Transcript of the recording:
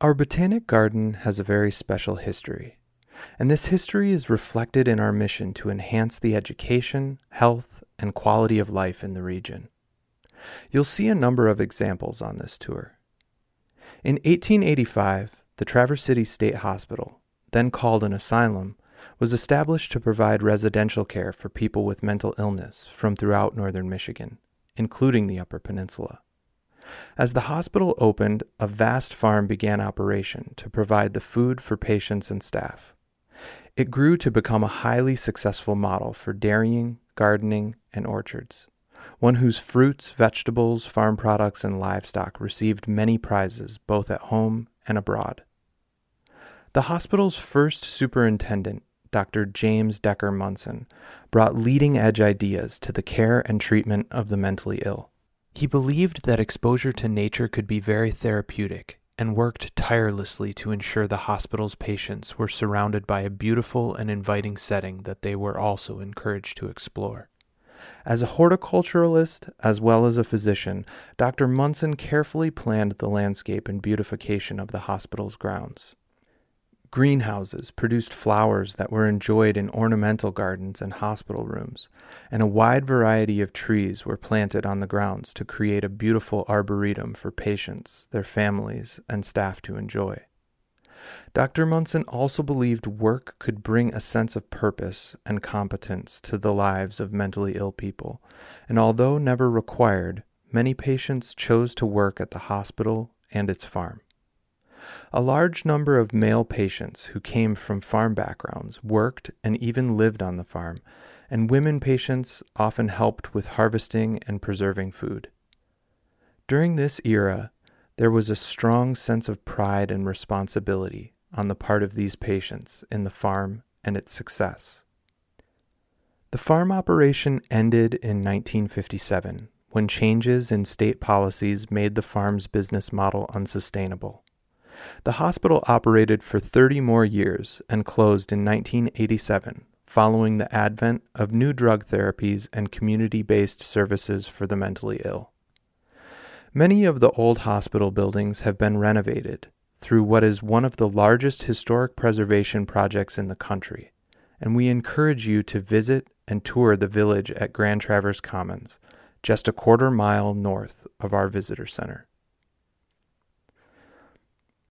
Our botanic garden has a very special history, and this history is reflected in our mission to enhance the education, health, and quality of life in the region. You'll see a number of examples on this tour. In 1885, the Traverse City State Hospital, then called an asylum, was established to provide residential care for people with mental illness from throughout northern Michigan, including the Upper Peninsula. As the hospital opened, a vast farm began operation to provide the food for patients and staff. It grew to become a highly successful model for dairying, gardening, and orchards, one whose fruits, vegetables, farm products, and livestock received many prizes both at home and abroad. The hospital's first superintendent, Dr. James Decker Munson, brought leading edge ideas to the care and treatment of the mentally ill. He believed that exposure to nature could be very therapeutic and worked tirelessly to ensure the hospital's patients were surrounded by a beautiful and inviting setting that they were also encouraged to explore. As a horticulturalist as well as a physician, Dr. Munson carefully planned the landscape and beautification of the hospital's grounds. Greenhouses produced flowers that were enjoyed in ornamental gardens and hospital rooms, and a wide variety of trees were planted on the grounds to create a beautiful arboretum for patients, their families, and staff to enjoy. Dr. Munson also believed work could bring a sense of purpose and competence to the lives of mentally ill people, and although never required, many patients chose to work at the hospital and its farm. A large number of male patients who came from farm backgrounds worked and even lived on the farm, and women patients often helped with harvesting and preserving food. During this era, there was a strong sense of pride and responsibility on the part of these patients in the farm and its success. The farm operation ended in 1957 when changes in state policies made the farm's business model unsustainable. The hospital operated for 30 more years and closed in 1987 following the advent of new drug therapies and community based services for the mentally ill. Many of the old hospital buildings have been renovated through what is one of the largest historic preservation projects in the country, and we encourage you to visit and tour the village at Grand Traverse Commons, just a quarter mile north of our visitor center.